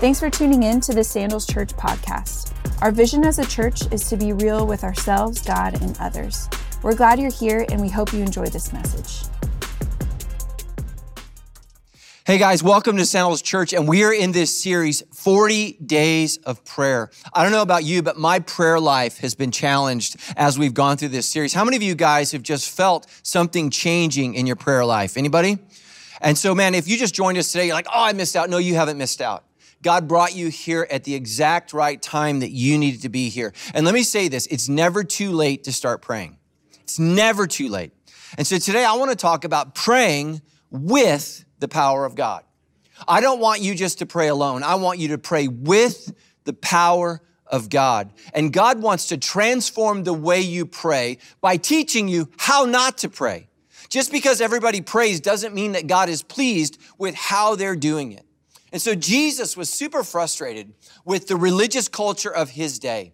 Thanks for tuning in to the Sandals Church podcast. Our vision as a church is to be real with ourselves, God, and others. We're glad you're here and we hope you enjoy this message. Hey guys, welcome to Sandals Church, and we are in this series, 40 Days of Prayer. I don't know about you, but my prayer life has been challenged as we've gone through this series. How many of you guys have just felt something changing in your prayer life? Anybody? And so, man, if you just joined us today, you're like, oh, I missed out. No, you haven't missed out. God brought you here at the exact right time that you needed to be here. And let me say this it's never too late to start praying. It's never too late. And so today I want to talk about praying with the power of God. I don't want you just to pray alone. I want you to pray with the power of God. And God wants to transform the way you pray by teaching you how not to pray. Just because everybody prays doesn't mean that God is pleased with how they're doing it. And so Jesus was super frustrated with the religious culture of his day.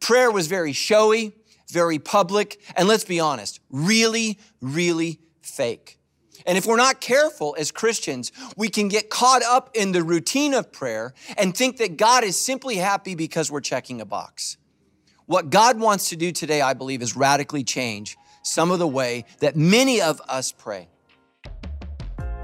Prayer was very showy, very public, and let's be honest, really, really fake. And if we're not careful as Christians, we can get caught up in the routine of prayer and think that God is simply happy because we're checking a box. What God wants to do today, I believe, is radically change some of the way that many of us pray.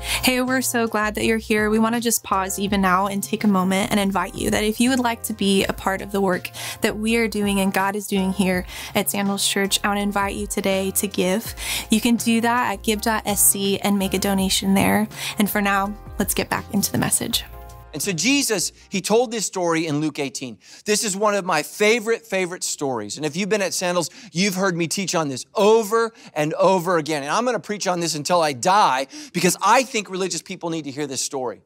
Hey, we're so glad that you're here. We want to just pause even now and take a moment and invite you that if you would like to be a part of the work that we are doing and God is doing here at Sandals Church, I want to invite you today to give. You can do that at give.sc and make a donation there. And for now, let's get back into the message. And so Jesus, he told this story in Luke 18. This is one of my favorite, favorite stories. And if you've been at Sandals, you've heard me teach on this over and over again. And I'm going to preach on this until I die because I think religious people need to hear this story.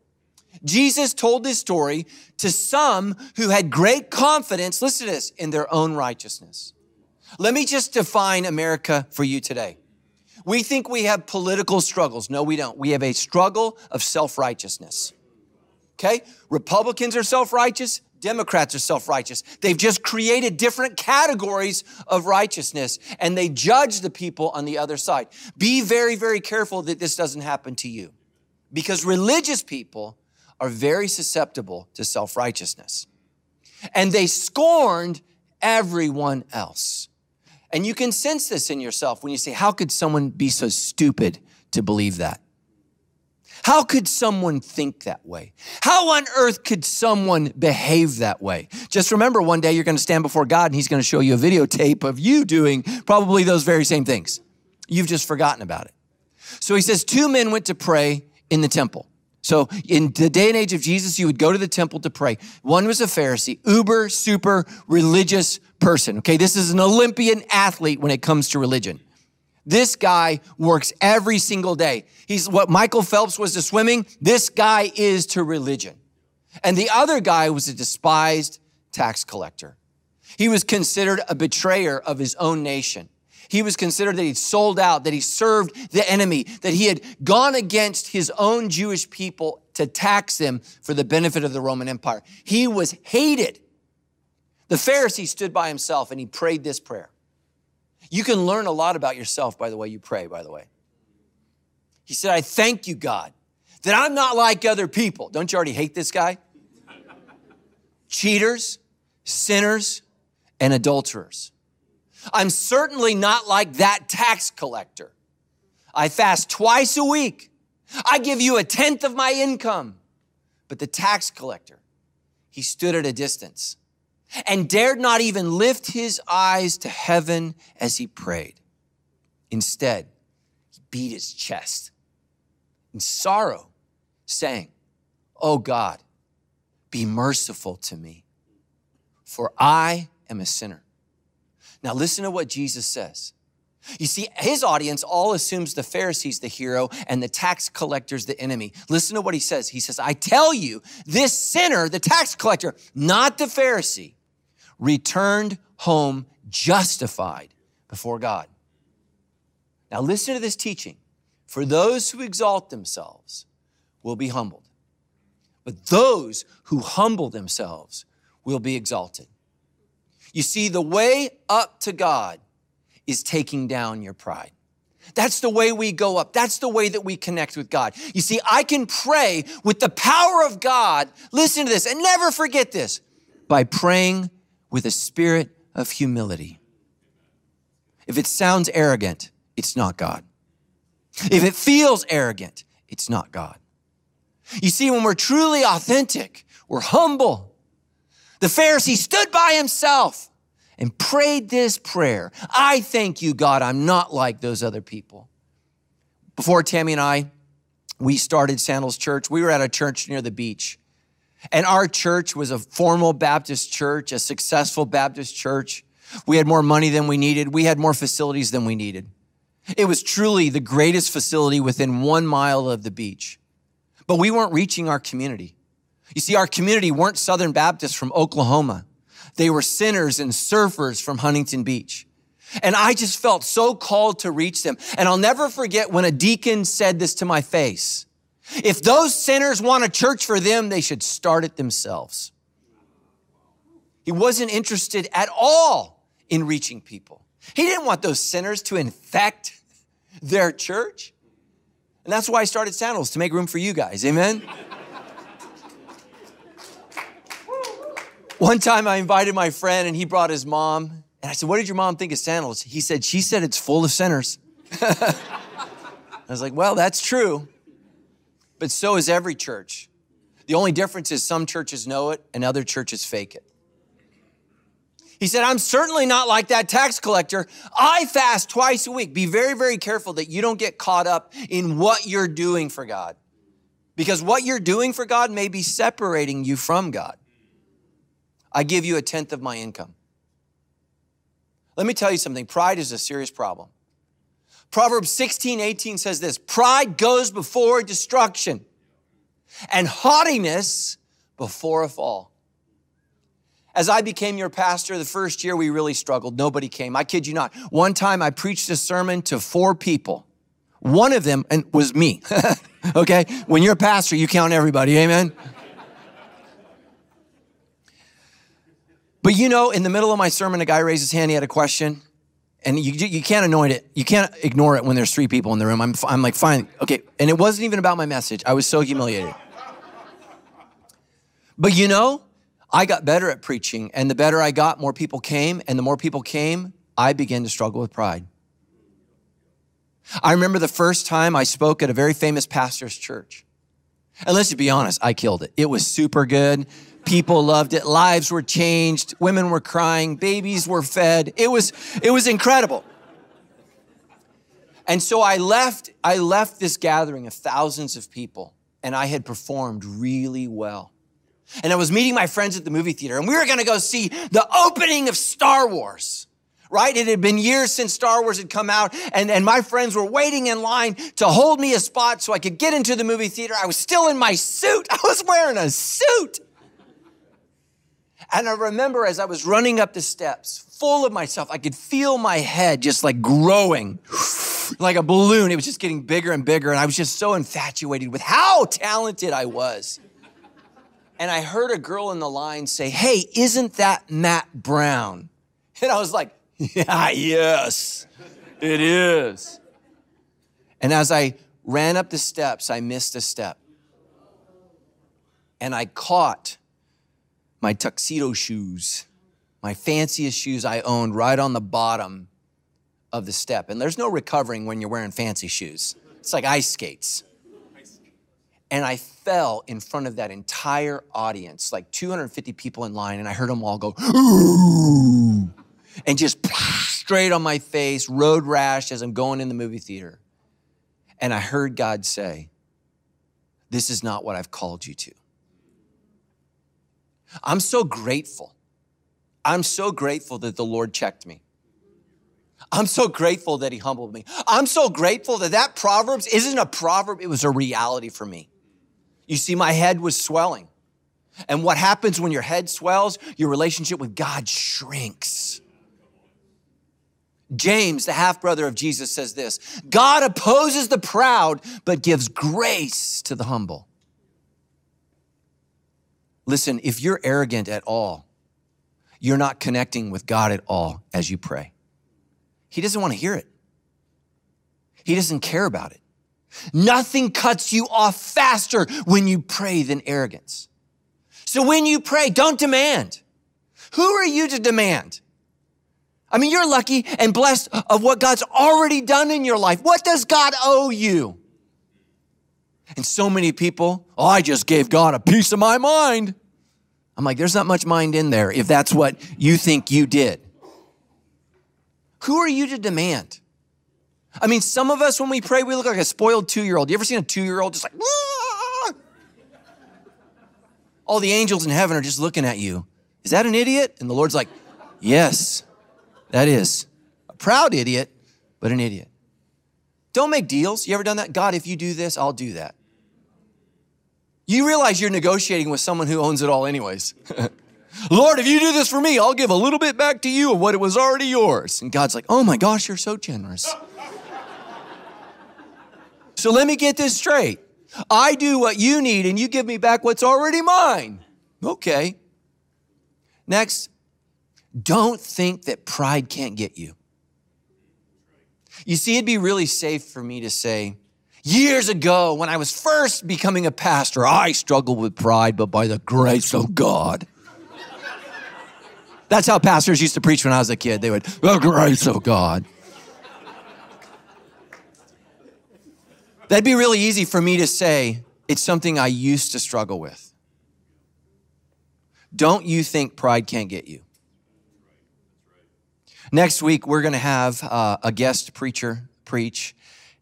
Jesus told this story to some who had great confidence, listen to this, in their own righteousness. Let me just define America for you today. We think we have political struggles. No, we don't. We have a struggle of self righteousness. Okay? Republicans are self righteous, Democrats are self righteous. They've just created different categories of righteousness and they judge the people on the other side. Be very, very careful that this doesn't happen to you because religious people are very susceptible to self righteousness. And they scorned everyone else. And you can sense this in yourself when you say, How could someone be so stupid to believe that? How could someone think that way? How on earth could someone behave that way? Just remember one day you're going to stand before God and he's going to show you a videotape of you doing probably those very same things. You've just forgotten about it. So he says, two men went to pray in the temple. So in the day and age of Jesus, you would go to the temple to pray. One was a Pharisee, uber, super religious person. Okay, this is an Olympian athlete when it comes to religion. This guy works every single day. He's what Michael Phelps was to swimming. This guy is to religion. And the other guy was a despised tax collector. He was considered a betrayer of his own nation. He was considered that he'd sold out, that he served the enemy, that he had gone against his own Jewish people to tax them for the benefit of the Roman Empire. He was hated. The Pharisee stood by himself and he prayed this prayer you can learn a lot about yourself by the way you pray, by the way. He said, I thank you, God, that I'm not like other people. Don't you already hate this guy? Cheaters, sinners, and adulterers. I'm certainly not like that tax collector. I fast twice a week. I give you a tenth of my income. But the tax collector, he stood at a distance and dared not even lift his eyes to heaven as he prayed. Instead, he beat his chest in sorrow, saying, Oh God, be merciful to me, for I am a sinner. Now, listen to what Jesus says. You see, his audience all assumes the Pharisees the hero and the tax collectors the enemy. Listen to what he says. He says, I tell you, this sinner, the tax collector, not the Pharisee, returned home justified before God. Now, listen to this teaching. For those who exalt themselves will be humbled, but those who humble themselves will be exalted. You see, the way up to God is taking down your pride. That's the way we go up. That's the way that we connect with God. You see, I can pray with the power of God. Listen to this and never forget this by praying with a spirit of humility. If it sounds arrogant, it's not God. If it feels arrogant, it's not God. You see, when we're truly authentic, we're humble. The Pharisee stood by himself and prayed this prayer I thank you, God, I'm not like those other people. Before Tammy and I, we started Sandals Church, we were at a church near the beach. And our church was a formal Baptist church, a successful Baptist church. We had more money than we needed. We had more facilities than we needed. It was truly the greatest facility within one mile of the beach. But we weren't reaching our community. You see, our community weren't Southern Baptists from Oklahoma. They were sinners and surfers from Huntington Beach. And I just felt so called to reach them. And I'll never forget when a deacon said this to my face. If those sinners want a church for them, they should start it themselves. He wasn't interested at all in reaching people. He didn't want those sinners to infect their church. And that's why I started Sandals to make room for you guys. Amen. One time I invited my friend and he brought his mom. And I said, What did your mom think of sandals? He said, She said it's full of sinners. I was like, Well, that's true. But so is every church. The only difference is some churches know it and other churches fake it. He said, I'm certainly not like that tax collector. I fast twice a week. Be very, very careful that you don't get caught up in what you're doing for God. Because what you're doing for God may be separating you from God. I give you a tenth of my income. Let me tell you something pride is a serious problem. Proverbs 16, 18 says this Pride goes before destruction, and haughtiness before a fall. As I became your pastor, the first year we really struggled. Nobody came. I kid you not. One time I preached a sermon to four people. One of them and was me. okay? When you're a pastor, you count everybody. Amen. But you know, in the middle of my sermon, a guy raised his hand. He had a question, and you, you can't anoint it. You can't ignore it when there's three people in the room. I'm, I'm like, fine, okay. And it wasn't even about my message. I was so humiliated. But you know, I got better at preaching, and the better I got, more people came, and the more people came, I began to struggle with pride. I remember the first time I spoke at a very famous pastor's church. And let's just be honest, I killed it. It was super good. People loved it. Lives were changed. Women were crying. Babies were fed. It was, it was incredible. And so I left, I left this gathering of thousands of people and I had performed really well. And I was meeting my friends at the movie theater and we were going to go see the opening of Star Wars right? It had been years since Star Wars had come out, and, and my friends were waiting in line to hold me a spot so I could get into the movie theater. I was still in my suit. I was wearing a suit. And I remember as I was running up the steps, full of myself, I could feel my head just like growing like a balloon. It was just getting bigger and bigger. And I was just so infatuated with how talented I was. And I heard a girl in the line say, Hey, isn't that Matt Brown? And I was like, Yeah, yes, it is. And as I ran up the steps, I missed a step. And I caught my tuxedo shoes, my fanciest shoes I owned right on the bottom of the step. And there's no recovering when you're wearing fancy shoes. It's like ice skates. And I fell in front of that entire audience, like 250 people in line, and I heard them all go, ooh, and just straight on my face, road rash as I'm going in the movie theater. And I heard God say, This is not what I've called you to. I'm so grateful. I'm so grateful that the Lord checked me. I'm so grateful that he humbled me. I'm so grateful that that Proverbs isn't a proverb, it was a reality for me. You see, my head was swelling. And what happens when your head swells? Your relationship with God shrinks. James, the half brother of Jesus, says this God opposes the proud, but gives grace to the humble. Listen, if you're arrogant at all, you're not connecting with God at all as you pray. He doesn't want to hear it. He doesn't care about it. Nothing cuts you off faster when you pray than arrogance. So when you pray, don't demand. Who are you to demand? I mean, you're lucky and blessed of what God's already done in your life. What does God owe you? And so many people, oh, I just gave God a piece of my mind. I'm like, there's not much mind in there if that's what you think you did. Who are you to demand? I mean, some of us, when we pray, we look like a spoiled two year old. You ever seen a two year old just like, Aah! all the angels in heaven are just looking at you. Is that an idiot? And the Lord's like, yes, that is. A proud idiot, but an idiot. Don't make deals. You ever done that? God, if you do this, I'll do that. You realize you're negotiating with someone who owns it all, anyways. Lord, if you do this for me, I'll give a little bit back to you of what it was already yours. And God's like, oh my gosh, you're so generous. so let me get this straight. I do what you need and you give me back what's already mine. Okay. Next, don't think that pride can't get you. You see, it'd be really safe for me to say, years ago, when I was first becoming a pastor, I struggled with pride, but by the grace of God. That's how pastors used to preach when I was a kid. They would, the grace of God. That'd be really easy for me to say, it's something I used to struggle with. Don't you think pride can't get you? Next week, we're going to have uh, a guest preacher preach.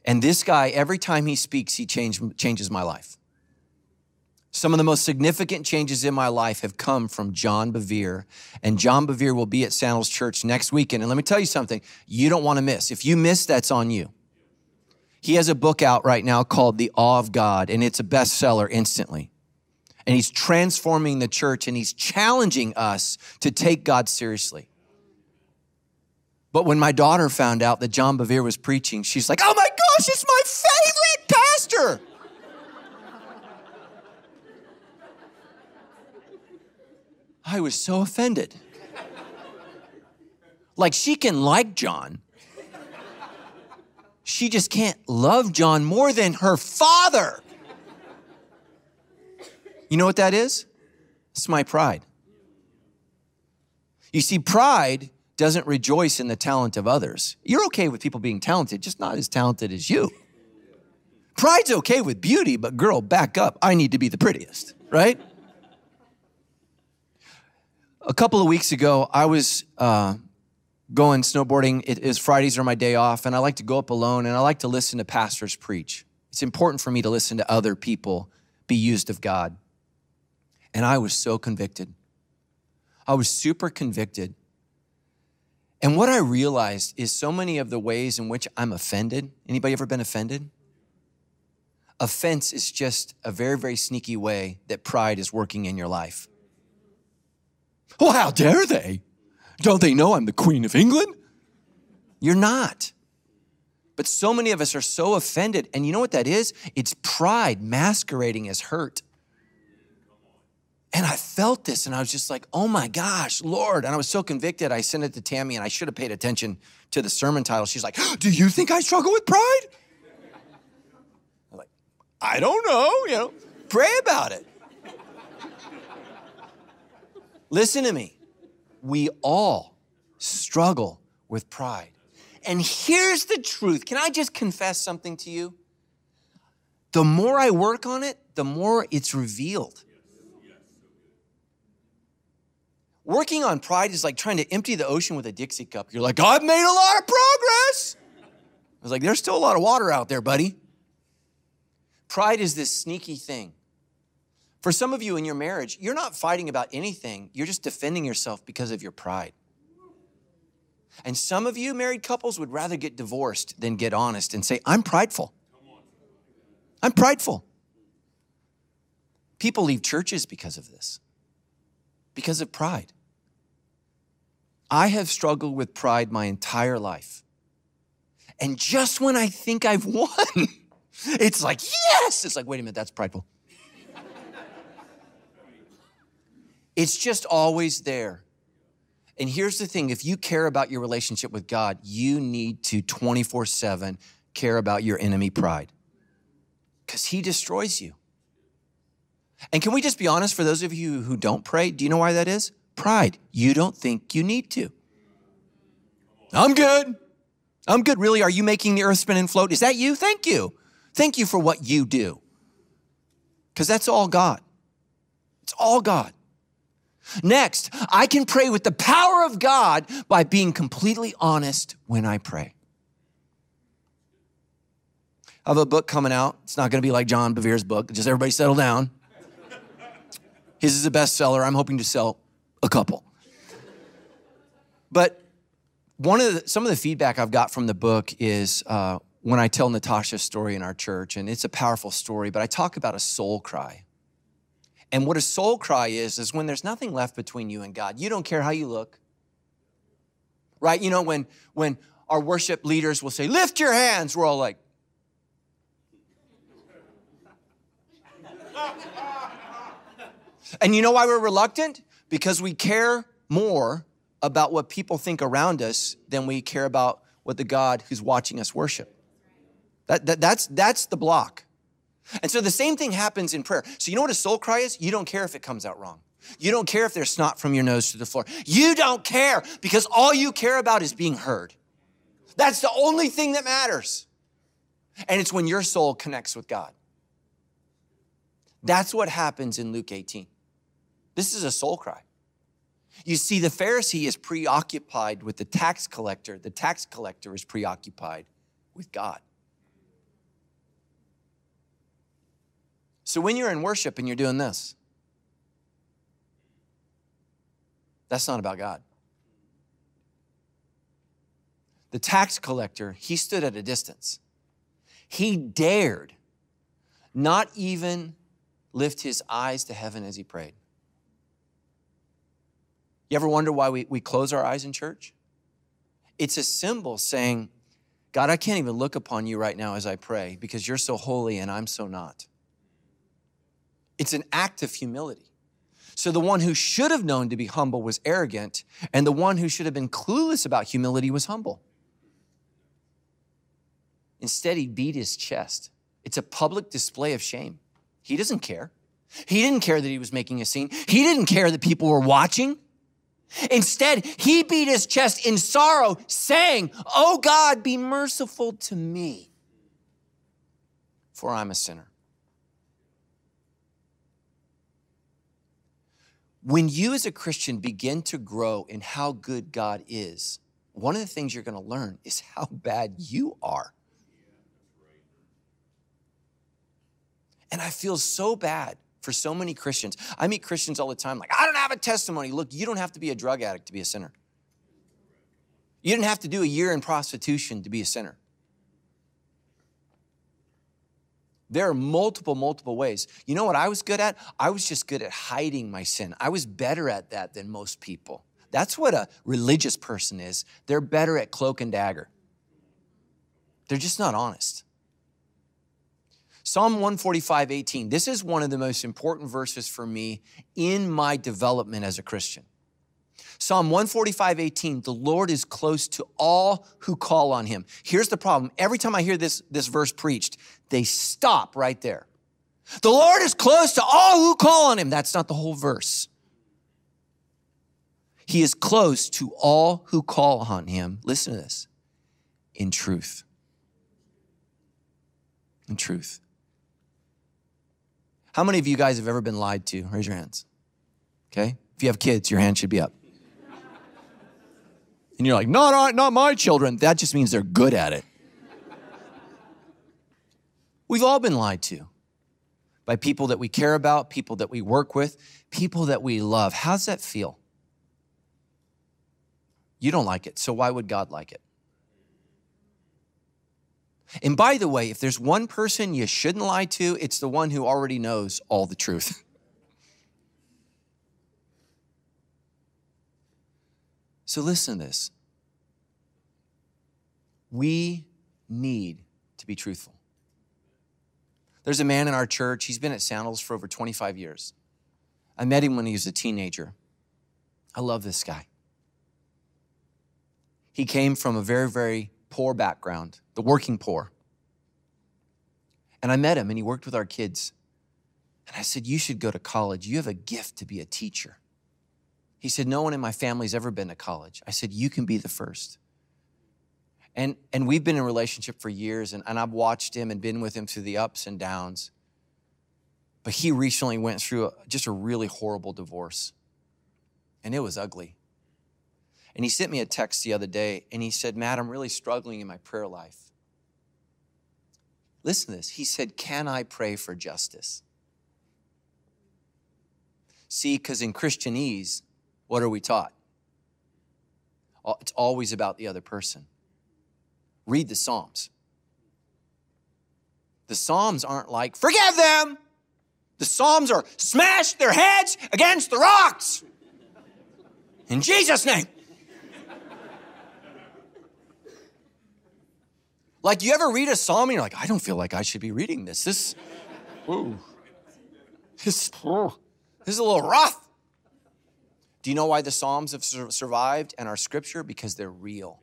And this guy, every time he speaks, he change, changes my life. Some of the most significant changes in my life have come from John Bevere. And John Bevere will be at Sandals Church next weekend. And let me tell you something you don't want to miss. If you miss, that's on you. He has a book out right now called The Awe of God, and it's a bestseller instantly. And he's transforming the church and he's challenging us to take God seriously. But when my daughter found out that John Bevere was preaching, she's like, oh my gosh, it's my favorite pastor. I was so offended. Like, she can like John. She just can't love John more than her father. You know what that is? It's my pride. You see, pride doesn't rejoice in the talent of others. You're okay with people being talented, just not as talented as you. Pride's okay with beauty, but girl, back up. I need to be the prettiest, right? A couple of weeks ago, I was uh, going snowboarding. It is Fridays are my day off, and I like to go up alone and I like to listen to pastors preach. It's important for me to listen to other people be used of God. And I was so convicted. I was super convicted and what I realized is so many of the ways in which I'm offended. Anybody ever been offended? Offense is just a very, very sneaky way that pride is working in your life. Well, how dare they? Don't they know I'm the Queen of England? You're not. But so many of us are so offended. And you know what that is? It's pride masquerading as hurt. And I felt this and I was just like, oh my gosh, Lord. And I was so convicted. I sent it to Tammy and I should have paid attention to the sermon title. She's like, do you think I struggle with pride? I'm like, I don't know, you know, pray about it. Listen to me. We all struggle with pride. And here's the truth. Can I just confess something to you? The more I work on it, the more it's revealed. Working on pride is like trying to empty the ocean with a Dixie cup. You're like, I've made a lot of progress. I was like, there's still a lot of water out there, buddy. Pride is this sneaky thing. For some of you in your marriage, you're not fighting about anything, you're just defending yourself because of your pride. And some of you married couples would rather get divorced than get honest and say, I'm prideful. I'm prideful. People leave churches because of this because of pride. I have struggled with pride my entire life. And just when I think I've won, it's like, yes! It's like, wait a minute, that's prideful. it's just always there. And here's the thing if you care about your relationship with God, you need to 24 7 care about your enemy pride because he destroys you. And can we just be honest for those of you who don't pray? Do you know why that is? Pride. You don't think you need to. I'm good. I'm good. Really? Are you making the earth spin and float? Is that you? Thank you. Thank you for what you do. Because that's all God. It's all God. Next, I can pray with the power of God by being completely honest when I pray. I have a book coming out. It's not going to be like John Bevere's book. Just everybody settle down. His is a bestseller. I'm hoping to sell a couple. But one of the, some of the feedback I've got from the book is uh, when I tell Natasha's story in our church, and it's a powerful story, but I talk about a soul cry. And what a soul cry is, is when there's nothing left between you and God. You don't care how you look. Right? You know, when when our worship leaders will say, lift your hands, we're all like, And you know why we're reluctant? Because we care more about what people think around us than we care about what the God who's watching us worship. That, that, that's, that's the block. And so the same thing happens in prayer. So you know what a soul cry is? You don't care if it comes out wrong. You don't care if there's snot from your nose to the floor. You don't care because all you care about is being heard. That's the only thing that matters. And it's when your soul connects with God. That's what happens in Luke 18. This is a soul cry. You see, the Pharisee is preoccupied with the tax collector, the tax collector is preoccupied with God. So when you're in worship and you're doing this, that's not about God. The tax collector, he stood at a distance. He dared not even lift his eyes to heaven as he prayed. You ever wonder why we, we close our eyes in church? It's a symbol saying, God, I can't even look upon you right now as I pray because you're so holy and I'm so not. It's an act of humility. So the one who should have known to be humble was arrogant, and the one who should have been clueless about humility was humble. Instead, he beat his chest. It's a public display of shame. He doesn't care. He didn't care that he was making a scene. He didn't care that people were watching. Instead, he beat his chest in sorrow, saying, Oh God, be merciful to me, for I'm a sinner. When you as a Christian begin to grow in how good God is, one of the things you're going to learn is how bad you are. And I feel so bad for so many Christians. I meet Christians all the time like, I don't have a testimony. Look, you don't have to be a drug addict to be a sinner. You didn't have to do a year in prostitution to be a sinner. There are multiple, multiple ways. You know what I was good at? I was just good at hiding my sin. I was better at that than most people. That's what a religious person is. They're better at cloak and dagger. They're just not honest. Psalm 145, 18. This is one of the most important verses for me in my development as a Christian. Psalm 145, 18, the Lord is close to all who call on him. Here's the problem. Every time I hear this, this verse preached, they stop right there. The Lord is close to all who call on him. That's not the whole verse. He is close to all who call on him. Listen to this in truth. In truth. How many of you guys have ever been lied to? Raise your hands. Okay? If you have kids, your hand should be up. And you're like, not, not my children. That just means they're good at it. We've all been lied to by people that we care about, people that we work with, people that we love. How's that feel? You don't like it, so why would God like it? And by the way, if there's one person you shouldn't lie to, it's the one who already knows all the truth. so listen to this. We need to be truthful. There's a man in our church, he's been at Sandals for over 25 years. I met him when he was a teenager. I love this guy. He came from a very, very poor background, the working poor. And I met him and he worked with our kids. And I said, You should go to college. You have a gift to be a teacher. He said, No one in my family's ever been to college. I said, You can be the first. And, and we've been in a relationship for years, and, and I've watched him and been with him through the ups and downs. But he recently went through a, just a really horrible divorce, and it was ugly. And he sent me a text the other day, and he said, Matt, I'm really struggling in my prayer life. Listen to this. He said, Can I pray for justice? See, because in Christianese, what are we taught? It's always about the other person. Read the Psalms. The Psalms aren't like, forgive them. The Psalms are smash their heads against the rocks. In Jesus' name. Like, you ever read a psalm and you're like, I don't feel like I should be reading this. This, ooh, this, oh, this is a little rough. Do you know why the Psalms have survived and are scripture? Because they're real.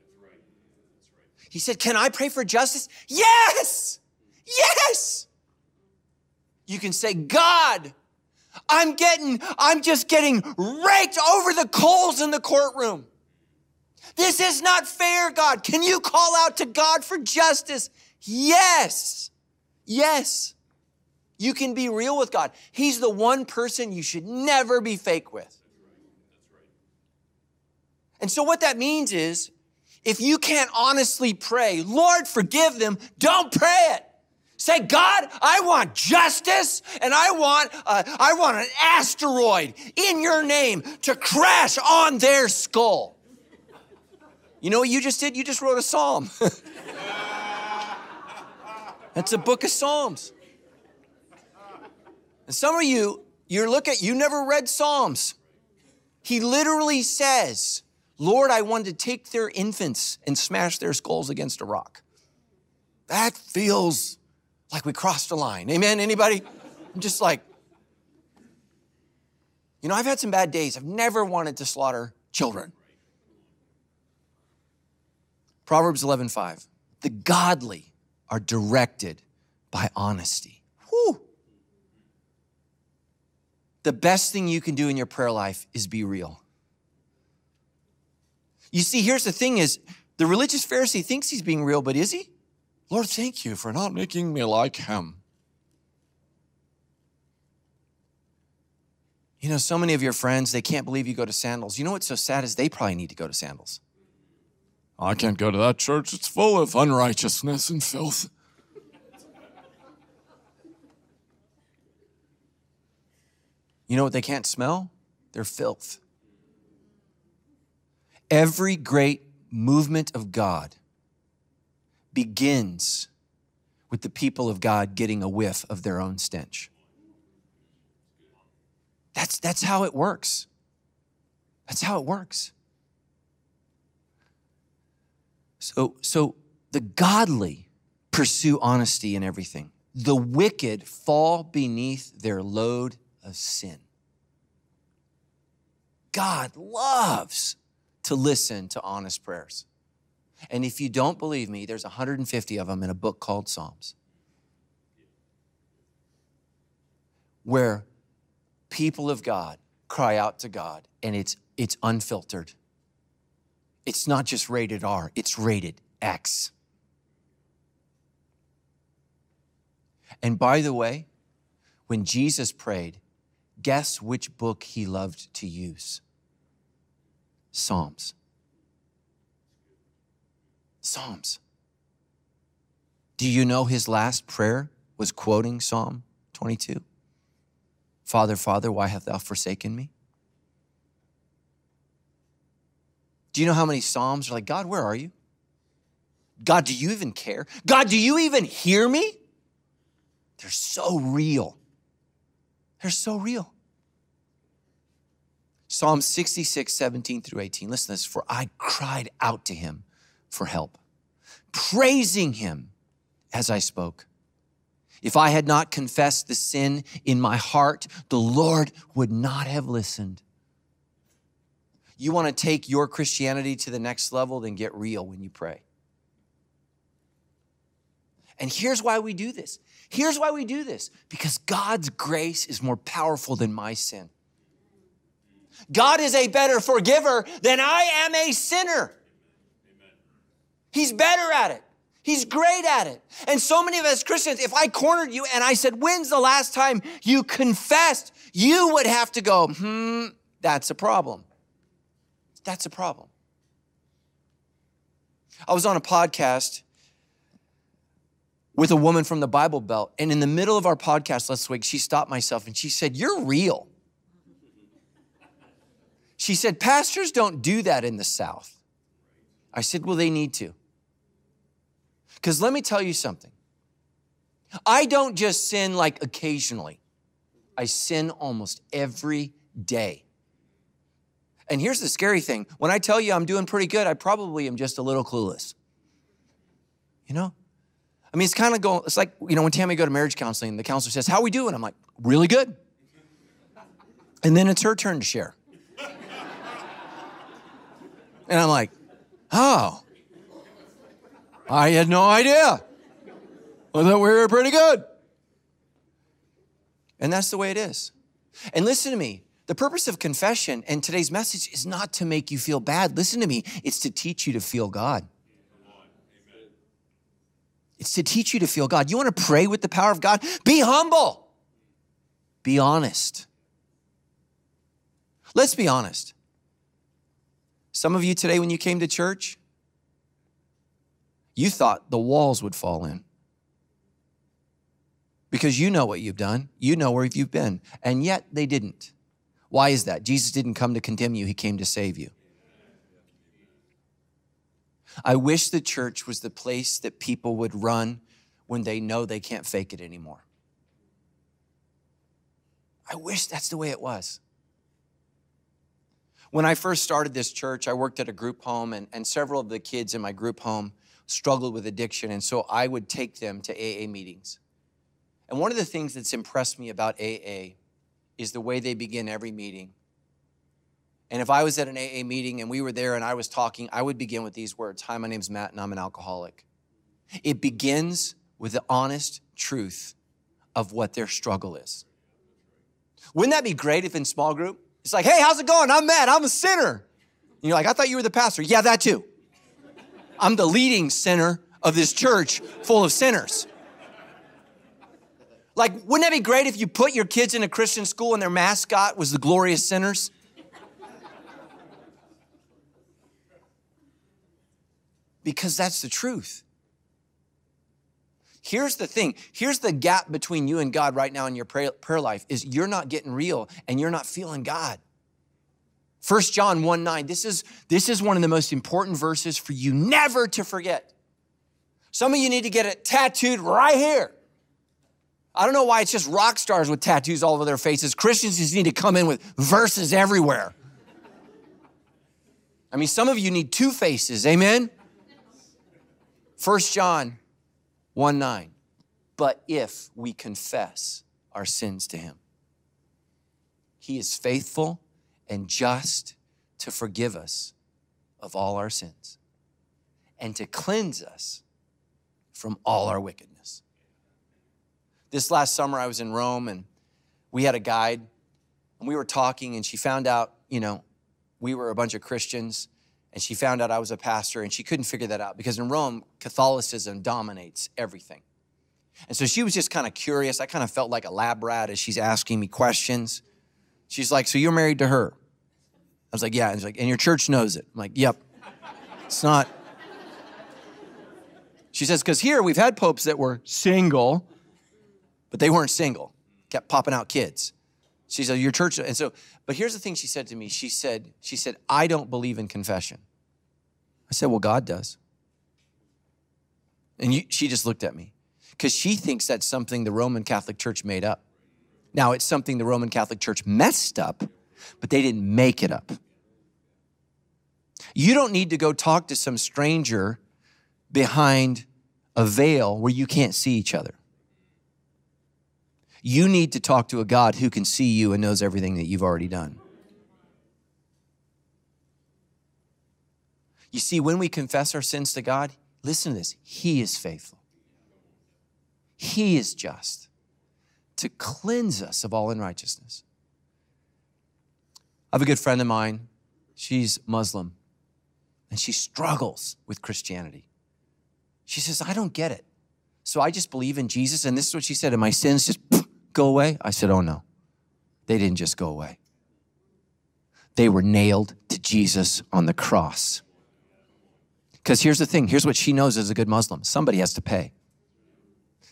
He said, Can I pray for justice? Yes! Yes! You can say, God, I'm getting, I'm just getting raked over the coals in the courtroom. This is not fair, God. Can you call out to God for justice? Yes. Yes. You can be real with God. He's the one person you should never be fake with. And so, what that means is if you can't honestly pray, Lord, forgive them, don't pray it. Say, God, I want justice and I want, uh, I want an asteroid in your name to crash on their skull. You know what you just did? You just wrote a psalm. That's a book of Psalms. And some of you, you're looking, you never read Psalms. He literally says, Lord, I want to take their infants and smash their skulls against a rock. That feels like we crossed a line. Amen? Anybody? I'm just like, you know, I've had some bad days. I've never wanted to slaughter children. Proverbs 11:5. The godly are directed by honesty. Whew. The best thing you can do in your prayer life is be real. You see, here's the thing is the religious Pharisee thinks he's being real, but is he? Lord, thank you for not making me like him. You know, so many of your friends, they can't believe you go to sandals. You know what's so sad is they probably need to go to sandals. I can't go to that church. It's full of unrighteousness and filth. You know what they can't smell? Their filth. Every great movement of God begins with the people of God getting a whiff of their own stench. That's, that's how it works. That's how it works. So, so the godly pursue honesty in everything. The wicked fall beneath their load of sin. God loves to listen to honest prayers. And if you don't believe me, there's 150 of them in a book called Psalms. Where people of God cry out to God and it's it's unfiltered. It's not just rated R, it's rated X. And by the way, when Jesus prayed, guess which book he loved to use? Psalms. Psalms. Do you know his last prayer was quoting Psalm 22? Father, Father, why hast thou forsaken me? Do you know how many Psalms are like, God, where are you? God, do you even care? God, do you even hear me? They're so real. They're so real. Psalm 66, 17 through 18. Listen to this. For I cried out to him for help, praising him as I spoke. If I had not confessed the sin in my heart, the Lord would not have listened. You want to take your Christianity to the next level, then get real when you pray. And here's why we do this. Here's why we do this because God's grace is more powerful than my sin. God is a better forgiver than I am a sinner. He's better at it. He's great at it. And so many of us Christians, if I cornered you and I said, When's the last time you confessed? You would have to go, Hmm, that's a problem. That's a problem. I was on a podcast with a woman from the Bible Belt, and in the middle of our podcast last week, she stopped myself and she said, You're real. She said, Pastors don't do that in the South. I said, Well, they need to. Because let me tell you something. I don't just sin like occasionally, I sin almost every day. And here's the scary thing when I tell you I'm doing pretty good, I probably am just a little clueless. You know? I mean, it's kind of going, it's like, you know, when Tammy go to marriage counseling, the counselor says, How we doing? I'm like, really good. And then it's her turn to share. And I'm like, oh, I had no idea. I thought we were pretty good. And that's the way it is. And listen to me. The purpose of confession and today's message is not to make you feel bad. Listen to me. It's to teach you to feel God. It's to teach you to feel God. You want to pray with the power of God? Be humble. Be honest. Let's be honest. Some of you today, when you came to church, you thought the walls would fall in because you know what you've done, you know where you've been, and yet they didn't. Why is that? Jesus didn't come to condemn you, he came to save you. I wish the church was the place that people would run when they know they can't fake it anymore. I wish that's the way it was. When I first started this church, I worked at a group home, and, and several of the kids in my group home struggled with addiction. And so I would take them to AA meetings. And one of the things that's impressed me about AA is the way they begin every meeting. And if I was at an AA meeting and we were there and I was talking, I would begin with these words Hi, my name's Matt and I'm an alcoholic. It begins with the honest truth of what their struggle is. Wouldn't that be great if in small group it's like, hey, how's it going? I'm Matt. I'm a sinner. And you're like, I thought you were the pastor. Yeah, that too. I'm the leading sinner of this church full of sinners. Like, wouldn't that be great if you put your kids in a Christian school and their mascot was the glorious sinners? Because that's the truth. Here's the thing. Here's the gap between you and God right now in your prayer, prayer life is you're not getting real and you're not feeling God. 1 John 1 9, this is, this is one of the most important verses for you never to forget. Some of you need to get it tattooed right here. I don't know why it's just rock stars with tattoos all over their faces. Christians just need to come in with verses everywhere. I mean, some of you need two faces, amen? 1 John 1 9. But if we confess our sins to him, he is faithful and just to forgive us of all our sins and to cleanse us from all our wickedness. This last summer, I was in Rome and we had a guide and we were talking, and she found out, you know, we were a bunch of Christians and she found out I was a pastor, and she couldn't figure that out because in Rome, Catholicism dominates everything. And so she was just kind of curious. I kind of felt like a lab rat as she's asking me questions. She's like, So you're married to her? I was like, Yeah. And she's like, And your church knows it? I'm like, Yep. It's not. She says, Because here we've had popes that were single, but they weren't single, kept popping out kids. She said, Your church. And so, but here's the thing she said to me. She said, She said, I don't believe in confession. I said, Well, God does. And you, she just looked at me because she thinks that's something the Roman Catholic Church made up. Now, it's something the Roman Catholic Church messed up, but they didn't make it up. You don't need to go talk to some stranger behind a veil where you can't see each other. You need to talk to a God who can see you and knows everything that you've already done. You see, when we confess our sins to God, listen to this He is faithful. He is just to cleanse us of all unrighteousness. I have a good friend of mine. She's Muslim and she struggles with Christianity. She says, I don't get it. So I just believe in Jesus. And this is what she said, and my sins just go away. I said, Oh no, they didn't just go away. They were nailed to Jesus on the cross. Because here's the thing here's what she knows as a good Muslim somebody has to pay.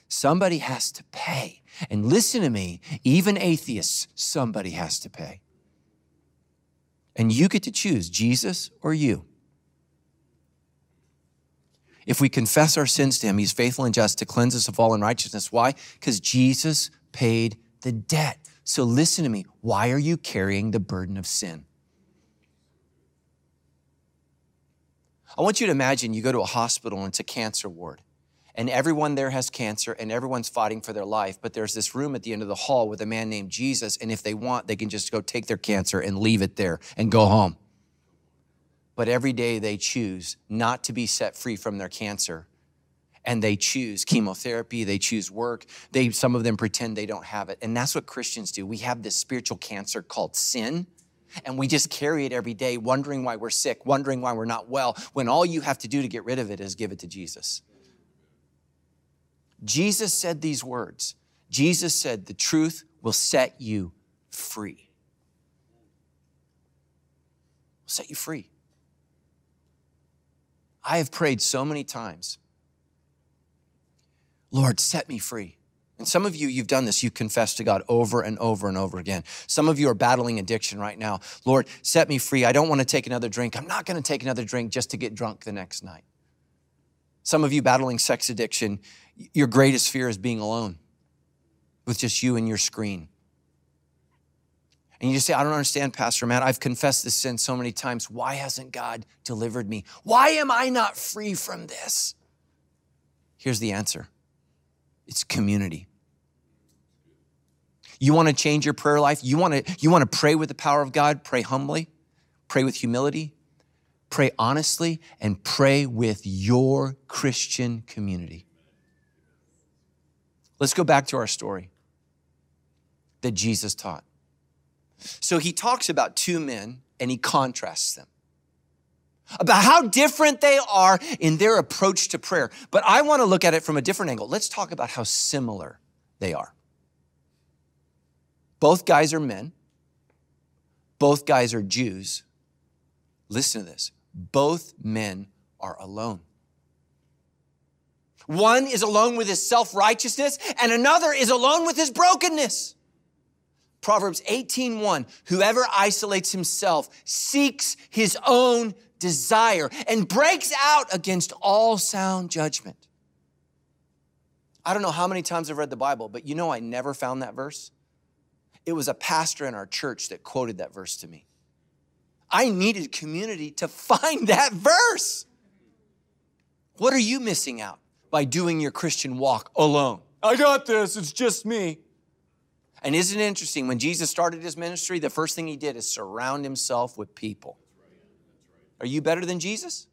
Somebody has to pay. And listen to me, even atheists, somebody has to pay. And you get to choose Jesus or you. If we confess our sins to him, he's faithful and just to cleanse us of all unrighteousness. Why? Because Jesus paid the debt. So listen to me. Why are you carrying the burden of sin? I want you to imagine you go to a hospital and it's a cancer ward and everyone there has cancer and everyone's fighting for their life but there's this room at the end of the hall with a man named jesus and if they want they can just go take their cancer and leave it there and go home but every day they choose not to be set free from their cancer and they choose chemotherapy they choose work they some of them pretend they don't have it and that's what christians do we have this spiritual cancer called sin and we just carry it every day wondering why we're sick wondering why we're not well when all you have to do to get rid of it is give it to jesus Jesus said these words. Jesus said, The truth will set you free. Set you free. I have prayed so many times, Lord, set me free. And some of you, you've done this. You confess to God over and over and over again. Some of you are battling addiction right now. Lord, set me free. I don't want to take another drink. I'm not going to take another drink just to get drunk the next night. Some of you battling sex addiction, your greatest fear is being alone with just you and your screen. And you just say, I don't understand, Pastor Matt. I've confessed this sin so many times. Why hasn't God delivered me? Why am I not free from this? Here's the answer it's community. You want to change your prayer life? You want to, you want to pray with the power of God? Pray humbly, pray with humility, pray honestly, and pray with your Christian community. Let's go back to our story that Jesus taught. So he talks about two men and he contrasts them about how different they are in their approach to prayer. But I want to look at it from a different angle. Let's talk about how similar they are. Both guys are men, both guys are Jews. Listen to this both men are alone. One is alone with his self righteousness, and another is alone with his brokenness. Proverbs 18:1 Whoever isolates himself seeks his own desire and breaks out against all sound judgment. I don't know how many times I've read the Bible, but you know I never found that verse. It was a pastor in our church that quoted that verse to me. I needed community to find that verse. What are you missing out? by doing your Christian walk alone. I got this, it's just me. And isn't it interesting? When Jesus started his ministry, the first thing he did is surround himself with people. Are you better than Jesus?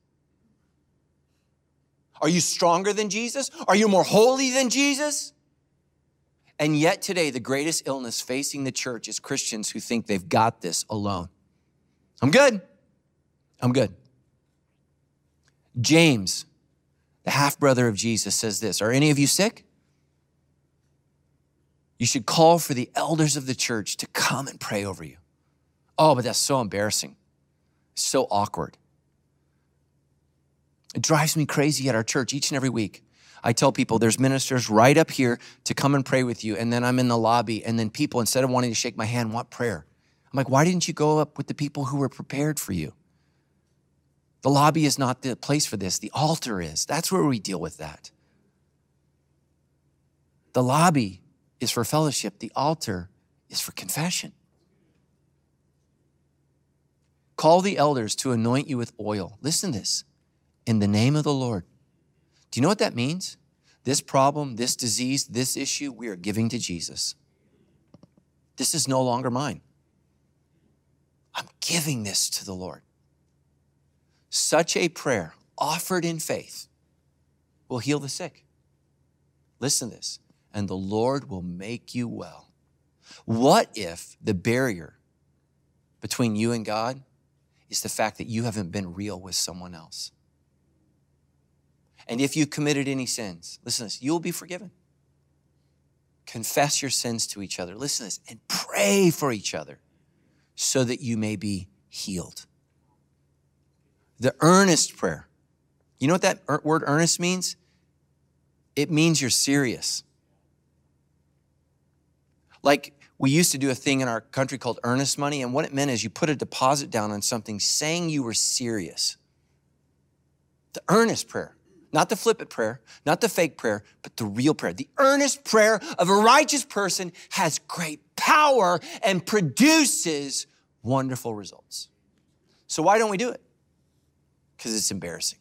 Are you stronger than Jesus? Are you more holy than Jesus? And yet, today, the greatest illness facing the church is Christians who think they've got this alone. I'm good. I'm good. James the half brother of Jesus, says this Are any of you sick? You should call for the elders of the church to come and pray over you. Oh, but that's so embarrassing, so awkward. It drives me crazy at our church each and every week. I tell people there's ministers right up here to come and pray with you, and then I'm in the lobby, and then people, instead of wanting to shake my hand, want prayer. I'm like, why didn't you go up with the people who were prepared for you? The lobby is not the place for this, the altar is. That's where we deal with that. The lobby is for fellowship, the altar is for confession. Call the elders to anoint you with oil. Listen to this in the name of the Lord. Do you know what that means? This problem, this disease, this issue, we are giving to Jesus. This is no longer mine. I'm giving this to the Lord. Such a prayer offered in faith will heal the sick. Listen to this. And the Lord will make you well. What if the barrier between you and God is the fact that you haven't been real with someone else? And if you committed any sins, listen to this, you'll be forgiven. Confess your sins to each other. Listen to this, and pray for each other so that you may be healed. The earnest prayer. You know what that er, word earnest means? It means you're serious. Like we used to do a thing in our country called earnest money, and what it meant is you put a deposit down on something saying you were serious. The earnest prayer. Not the flip it prayer, not the fake prayer, but the real prayer. The earnest prayer of a righteous person has great power and produces wonderful results. So, why don't we do it? Because it's embarrassing.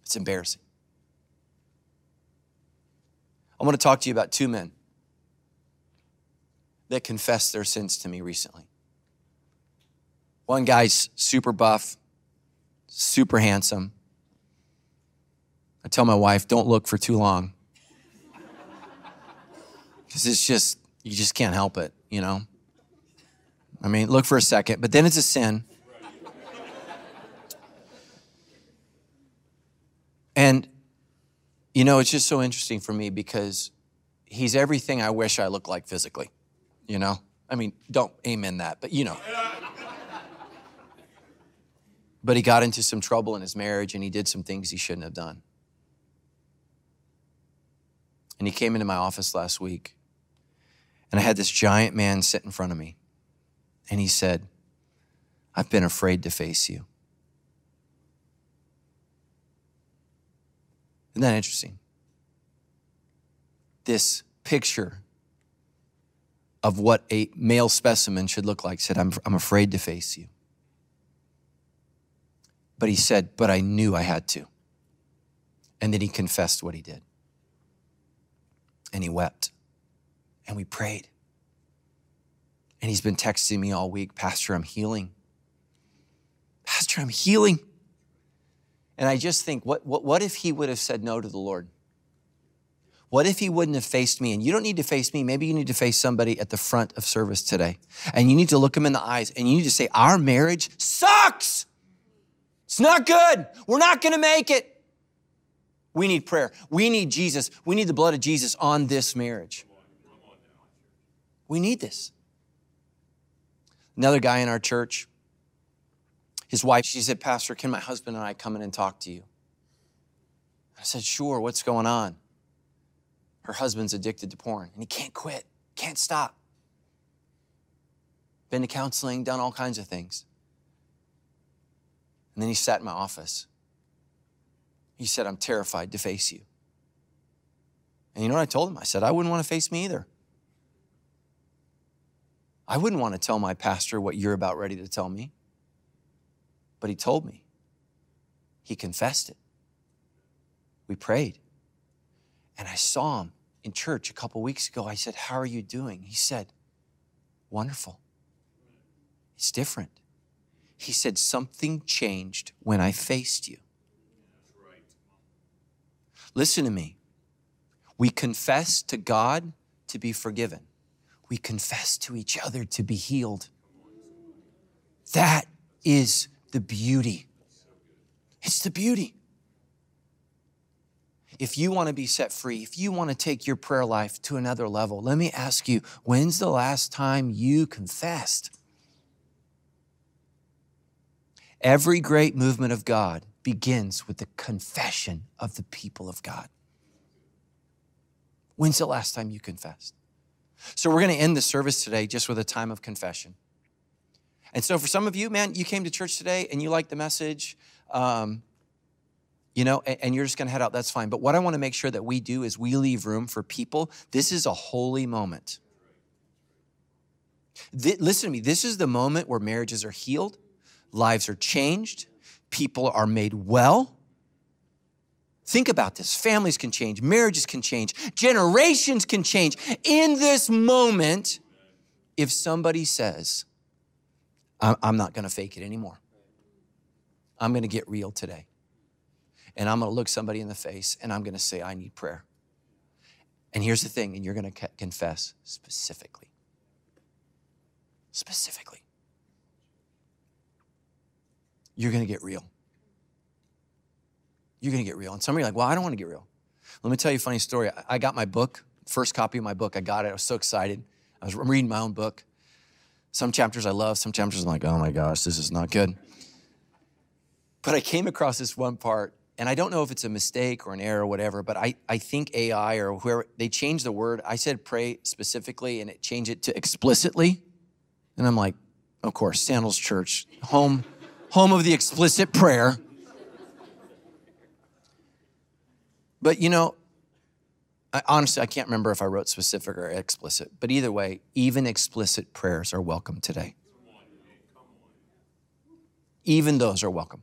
It's embarrassing. I want to talk to you about two men that confessed their sins to me recently. One guy's super buff, super handsome. I tell my wife, don't look for too long. Because it's just, you just can't help it, you know? I mean, look for a second, but then it's a sin. And, you know, it's just so interesting for me because he's everything I wish I looked like physically, you know? I mean, don't amen that, but you know but he got into some trouble in his marriage and he did some things he shouldn't have done. And he came into my office last week, and I had this giant man sit in front of me, and he said, I've been afraid to face you. Isn't that interesting? This picture of what a male specimen should look like said, I'm, I'm afraid to face you. But he said, But I knew I had to. And then he confessed what he did. And he wept. And we prayed. And he's been texting me all week, Pastor, I'm healing. Pastor, I'm healing. And I just think, what, what, what if he would have said no to the Lord? What if he wouldn't have faced me? And you don't need to face me. Maybe you need to face somebody at the front of service today. And you need to look him in the eyes and you need to say, Our marriage sucks. It's not good. We're not going to make it. We need prayer. We need Jesus. We need the blood of Jesus on this marriage. We need this. Another guy in our church, his wife, she said, Pastor, can my husband and I come in and talk to you? I said, Sure, what's going on? Her husband's addicted to porn and he can't quit, can't stop. Been to counseling, done all kinds of things. And then he sat in my office. He said, I'm terrified to face you. And you know what I told him? I said, I wouldn't want to face me either. I wouldn't want to tell my pastor what you're about ready to tell me. But he told me. He confessed it. We prayed. And I saw him in church a couple weeks ago. I said, How are you doing? He said, Wonderful. It's different. He said, Something changed when I faced you. Listen to me. We confess to God to be forgiven, we confess to each other to be healed. That is the beauty. It's the beauty. If you want to be set free, if you want to take your prayer life to another level, let me ask you when's the last time you confessed? Every great movement of God begins with the confession of the people of God. When's the last time you confessed? So, we're going to end the service today just with a time of confession. And so, for some of you, man, you came to church today and you liked the message, um, you know, and, and you're just going to head out. That's fine. But what I want to make sure that we do is we leave room for people. This is a holy moment. Th- listen to me. This is the moment where marriages are healed lives are changed, people are made well. Think about this. Families can change, marriages can change, generations can change. In this moment, if somebody says, I'm not going to fake it anymore, I'm going to get real today. And I'm going to look somebody in the face and I'm going to say, I need prayer. And here's the thing, and you're going to confess specifically. Specifically. You're going to get real. You're going to get real. And some of you are like, well, I don't want to get real. Let me tell you a funny story. I got my book, first copy of my book. I got it. I was so excited. I was reading my own book. Some chapters I love, some chapters I'm like, oh my gosh, this is not good. But I came across this one part, and I don't know if it's a mistake or an error or whatever, but I, I think AI or whoever, they changed the word. I said pray specifically, and it changed it to explicitly. And I'm like, of course, Sandals Church, home, home of the explicit prayer. But you know, I, honestly, I can't remember if I wrote specific or explicit, but either way, even explicit prayers are welcome today. Even those are welcome.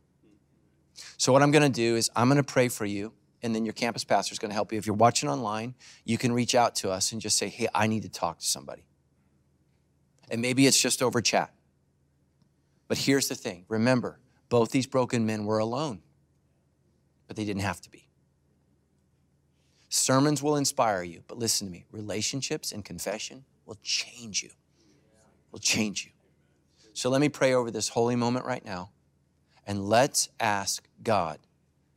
So, what I'm going to do is I'm going to pray for you, and then your campus pastor is going to help you. If you're watching online, you can reach out to us and just say, Hey, I need to talk to somebody. And maybe it's just over chat. But here's the thing remember, both these broken men were alone, but they didn't have to be. Sermons will inspire you, but listen to me relationships and confession will change you. Will change you. So let me pray over this holy moment right now, and let's ask God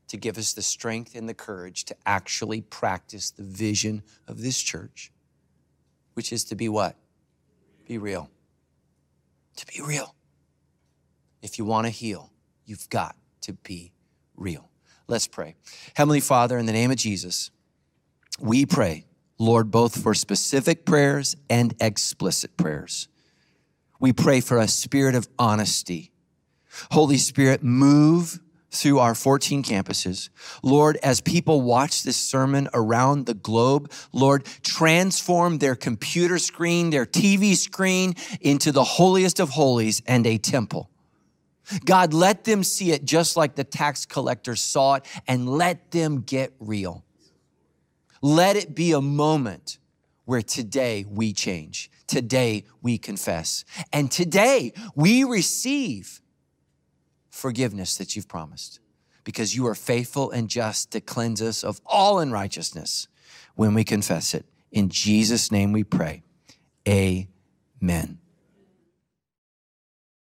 to give us the strength and the courage to actually practice the vision of this church, which is to be what? Be real. To be real. If you want to heal, you've got to be real. Let's pray. Heavenly Father, in the name of Jesus, we pray, Lord, both for specific prayers and explicit prayers. We pray for a spirit of honesty. Holy Spirit, move through our 14 campuses. Lord, as people watch this sermon around the globe, Lord, transform their computer screen, their TV screen into the holiest of holies and a temple. God, let them see it just like the tax collector saw it and let them get real. Let it be a moment where today we change. Today we confess. And today we receive forgiveness that you've promised because you are faithful and just to cleanse us of all unrighteousness when we confess it. In Jesus' name we pray. Amen.